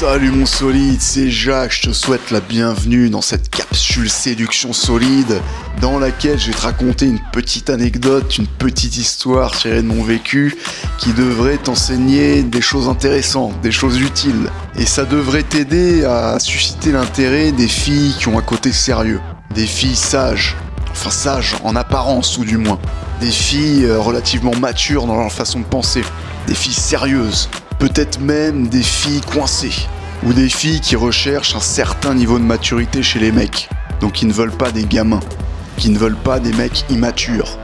Salut mon solide, c'est Jacques, je te souhaite la bienvenue dans cette capsule séduction solide dans laquelle je vais te raconter une petite anecdote, une petite histoire tirée de mon vécu qui devrait t'enseigner des choses intéressantes, des choses utiles. Et ça devrait t'aider à susciter l'intérêt des filles qui ont un côté sérieux, des filles sages, enfin sages en apparence ou du moins, des filles euh, relativement matures dans leur façon de penser, des filles sérieuses, peut-être même des filles coincées, ou des filles qui recherchent un certain niveau de maturité chez les mecs, donc qui ne veulent pas des gamins, qui ne veulent pas des mecs immatures.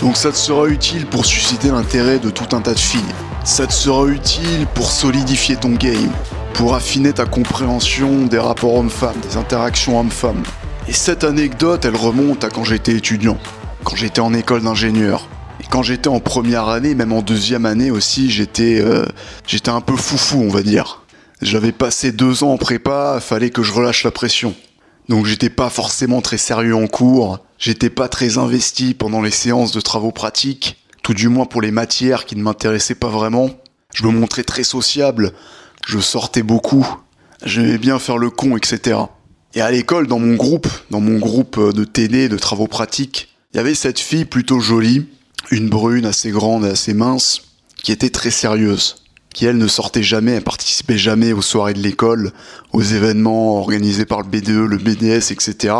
Donc ça te sera utile pour susciter l'intérêt de tout un tas de filles. Ça te sera utile pour solidifier ton game, pour affiner ta compréhension des rapports hommes-femmes, des interactions hommes-femmes. Et cette anecdote, elle remonte à quand j'étais étudiant, quand j'étais en école d'ingénieur. Quand j'étais en première année, même en deuxième année aussi, j'étais euh, j'étais un peu foufou, on va dire. J'avais passé deux ans en prépa, fallait que je relâche la pression. Donc j'étais pas forcément très sérieux en cours, j'étais pas très investi pendant les séances de travaux pratiques, tout du moins pour les matières qui ne m'intéressaient pas vraiment. Je me montrais très sociable, je sortais beaucoup, j'aimais bien faire le con, etc. Et à l'école, dans mon groupe, dans mon groupe de TD, de travaux pratiques, il y avait cette fille plutôt jolie, une brune assez grande et assez mince, qui était très sérieuse, qui elle ne sortait jamais, elle participait jamais aux soirées de l'école, aux événements organisés par le BDE, le BDS, etc.,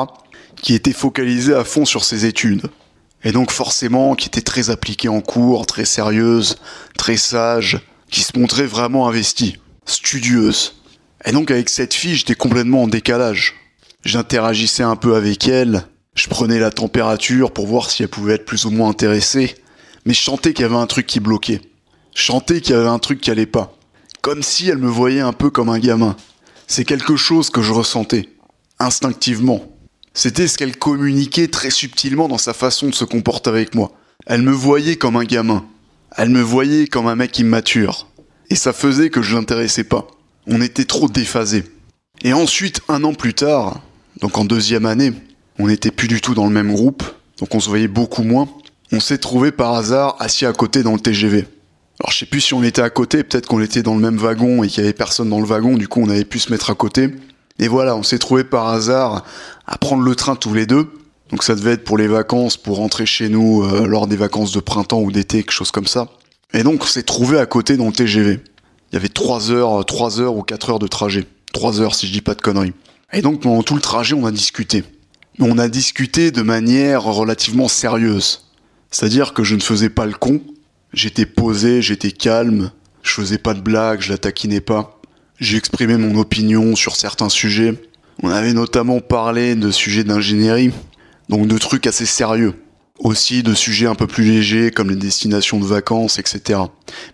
qui était focalisée à fond sur ses études. Et donc forcément, qui était très appliquée en cours, très sérieuse, très sage, qui se montrait vraiment investie, studieuse. Et donc avec cette fille, j'étais complètement en décalage. J'interagissais un peu avec elle, je prenais la température pour voir si elle pouvait être plus ou moins intéressée, mais je sentais qu'il y avait un truc qui bloquait. Je sentais qu'il y avait un truc qui allait pas. Comme si elle me voyait un peu comme un gamin. C'est quelque chose que je ressentais, instinctivement. C'était ce qu'elle communiquait très subtilement dans sa façon de se comporter avec moi. Elle me voyait comme un gamin. Elle me voyait comme un mec immature. Et ça faisait que je l'intéressais pas. On était trop déphasés. Et ensuite, un an plus tard, donc en deuxième année, on n'était plus du tout dans le même groupe, donc on se voyait beaucoup moins. On s'est trouvé par hasard assis à côté dans le TGV. Alors je sais plus si on était à côté, peut-être qu'on était dans le même wagon et qu'il y avait personne dans le wagon, du coup on avait pu se mettre à côté. Et voilà, on s'est trouvé par hasard à prendre le train tous les deux. Donc ça devait être pour les vacances, pour rentrer chez nous euh, lors des vacances de printemps ou d'été, quelque chose comme ça. Et donc on s'est trouvé à côté dans le TGV. Il y avait 3 heures, 3 heures ou 4 heures de trajet. 3 heures si je dis pas de conneries. Et donc pendant tout le trajet on a discuté on a discuté de manière relativement sérieuse. C'est-à-dire que je ne faisais pas le con, j'étais posé, j'étais calme, je faisais pas de blagues, je la taquinais pas. J'ai exprimé mon opinion sur certains sujets. On avait notamment parlé de sujets d'ingénierie, donc de trucs assez sérieux. Aussi de sujets un peu plus légers comme les destinations de vacances, etc.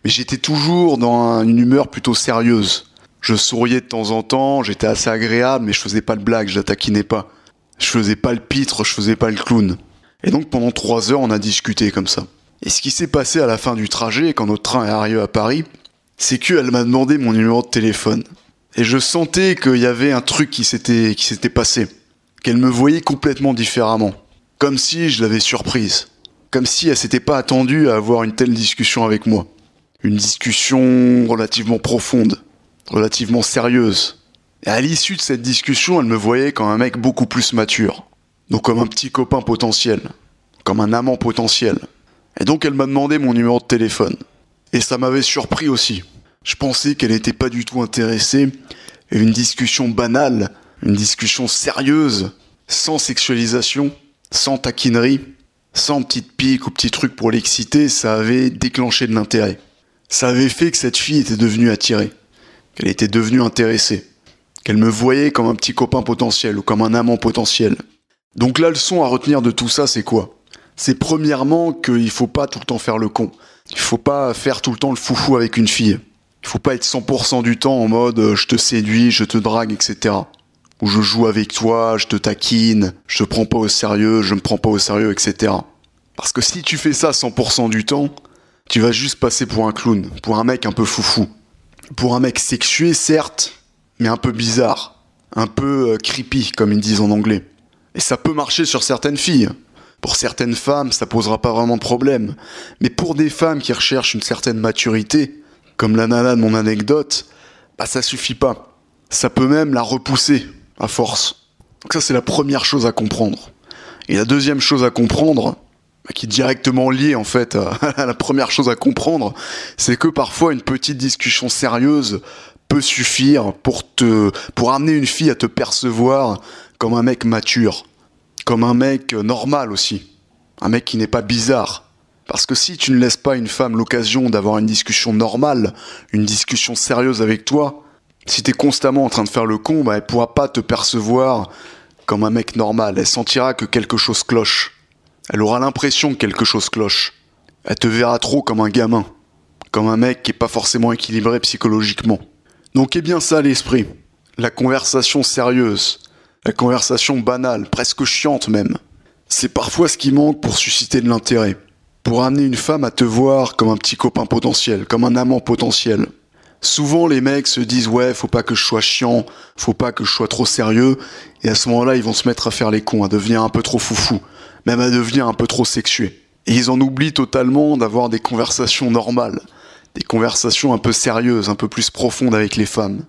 Mais j'étais toujours dans une humeur plutôt sérieuse. Je souriais de temps en temps, j'étais assez agréable, mais je faisais pas de blagues, je la taquinais pas. Je faisais pas le pitre, je faisais pas le clown. Et donc pendant trois heures, on a discuté comme ça. Et ce qui s'est passé à la fin du trajet, quand notre train est arrivé à Paris, c'est qu'elle m'a demandé mon numéro de téléphone. Et je sentais qu'il y avait un truc qui s'était, passé. Qu'elle me voyait complètement différemment. Comme si je l'avais surprise. Comme si elle s'était pas attendue à avoir une telle discussion avec moi. Une discussion relativement profonde. Relativement sérieuse. Et à l'issue de cette discussion, elle me voyait comme un mec beaucoup plus mature. Donc comme un petit copain potentiel. Comme un amant potentiel. Et donc elle m'a demandé mon numéro de téléphone. Et ça m'avait surpris aussi. Je pensais qu'elle n'était pas du tout intéressée. Et une discussion banale, une discussion sérieuse, sans sexualisation, sans taquinerie, sans petite pique ou petit truc pour l'exciter, ça avait déclenché de l'intérêt. Ça avait fait que cette fille était devenue attirée, qu'elle était devenue intéressée qu'elle me voyait comme un petit copain potentiel ou comme un amant potentiel. Donc la leçon à retenir de tout ça, c'est quoi? C'est premièrement qu'il faut pas tout le temps faire le con. Il faut pas faire tout le temps le foufou avec une fille. Il faut pas être 100% du temps en mode euh, je te séduis, je te drague, etc. Ou je joue avec toi, je te taquine, je te prends pas au sérieux, je me prends pas au sérieux, etc. Parce que si tu fais ça 100% du temps, tu vas juste passer pour un clown, pour un mec un peu foufou. Pour un mec sexué, certes, mais un peu bizarre, un peu euh, creepy, comme ils disent en anglais. Et ça peut marcher sur certaines filles. Pour certaines femmes, ça posera pas vraiment de problème. Mais pour des femmes qui recherchent une certaine maturité, comme la nana de mon anecdote, bah ça suffit pas. Ça peut même la repousser à force. Donc ça, c'est la première chose à comprendre. Et la deuxième chose à comprendre, bah, qui est directement liée en fait à la première chose à comprendre, c'est que parfois une petite discussion sérieuse peut suffire pour te, pour amener une fille à te percevoir comme un mec mature, comme un mec normal aussi, un mec qui n'est pas bizarre. Parce que si tu ne laisses pas une femme l'occasion d'avoir une discussion normale, une discussion sérieuse avec toi, si tu es constamment en train de faire le con, bah, elle pourra pas te percevoir comme un mec normal. Elle sentira que quelque chose cloche. Elle aura l'impression que quelque chose cloche. Elle te verra trop comme un gamin, comme un mec qui est pas forcément équilibré psychologiquement. Donc est bien ça l'esprit. La conversation sérieuse, la conversation banale, presque chiante même. C'est parfois ce qui manque pour susciter de l'intérêt pour amener une femme à te voir comme un petit copain potentiel, comme un amant potentiel. Souvent, les mecs se disent ouais, faut pas que je sois chiant, faut pas que je sois trop sérieux, et à ce moment-là, ils vont se mettre à faire les cons, à devenir un peu trop foufou, même à devenir un peu trop sexué. Et ils en oublient totalement d'avoir des conversations normales, des conversations un peu sérieuses, un peu plus profondes avec les femmes.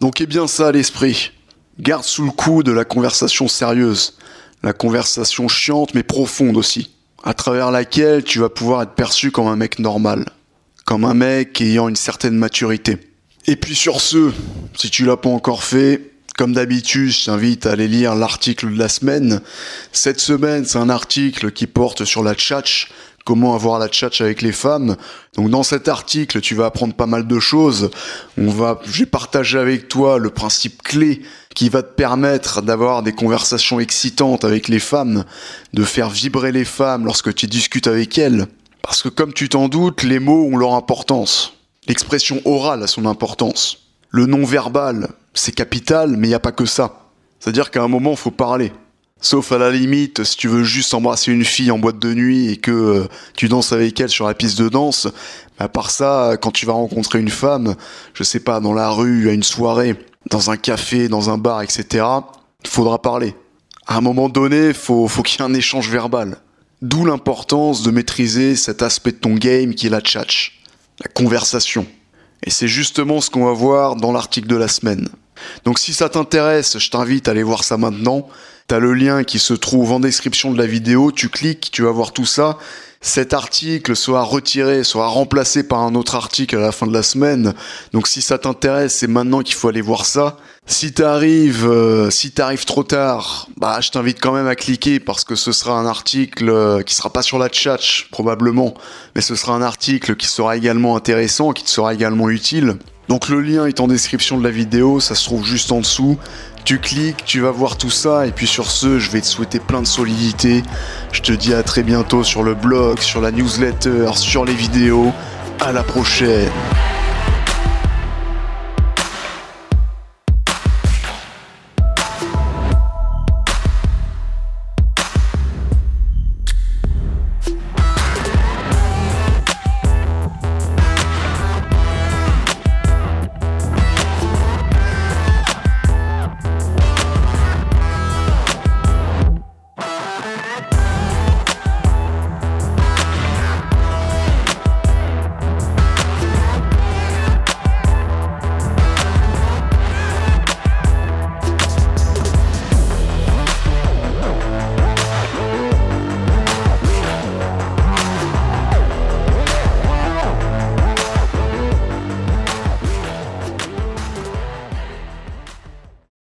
Donc, eh bien ça à l'esprit. Garde sous le coup de la conversation sérieuse, la conversation chiante mais profonde aussi à travers laquelle tu vas pouvoir être perçu comme un mec normal, comme un mec ayant une certaine maturité. Et puis sur ce, si tu l'as pas encore fait, comme d'habitude, je t'invite à aller lire l'article de la semaine. Cette semaine, c'est un article qui porte sur la tchatch, comment avoir la tchatch avec les femmes. Donc dans cet article, tu vas apprendre pas mal de choses. On va, j'ai partagé avec toi le principe clé qui va te permettre d'avoir des conversations excitantes avec les femmes, de faire vibrer les femmes lorsque tu discutes avec elles. Parce que comme tu t'en doutes, les mots ont leur importance. L'expression orale a son importance. Le non-verbal, c'est capital, mais il n'y a pas que ça. C'est-à-dire qu'à un moment, il faut parler. Sauf à la limite, si tu veux juste embrasser une fille en boîte de nuit et que euh, tu danses avec elle sur la piste de danse, à part ça, quand tu vas rencontrer une femme, je sais pas, dans la rue, à une soirée, dans un café, dans un bar, etc., faudra parler. À un moment donné, faut, faut qu'il y ait un échange verbal. D'où l'importance de maîtriser cet aspect de ton game qui est la tchatch, la conversation. Et c'est justement ce qu'on va voir dans l'article de la semaine. Donc si ça t'intéresse, je t'invite à aller voir ça maintenant. T'as le lien qui se trouve en description de la vidéo, tu cliques, tu vas voir tout ça cet article soit retiré, soit remplacé par un autre article à la fin de la semaine. Donc si ça t'intéresse, c'est maintenant qu'il faut aller voir ça. Si t'arrives, euh, si t'arrives trop tard, bah je t'invite quand même à cliquer parce que ce sera un article euh, qui sera pas sur la chat probablement, mais ce sera un article qui sera également intéressant, qui te sera également utile. Donc le lien est en description de la vidéo, ça se trouve juste en dessous. Tu cliques, tu vas voir tout ça, et puis sur ce, je vais te souhaiter plein de solidité. Je te dis à très bientôt sur le blog, sur la newsletter, sur les vidéos. À la prochaine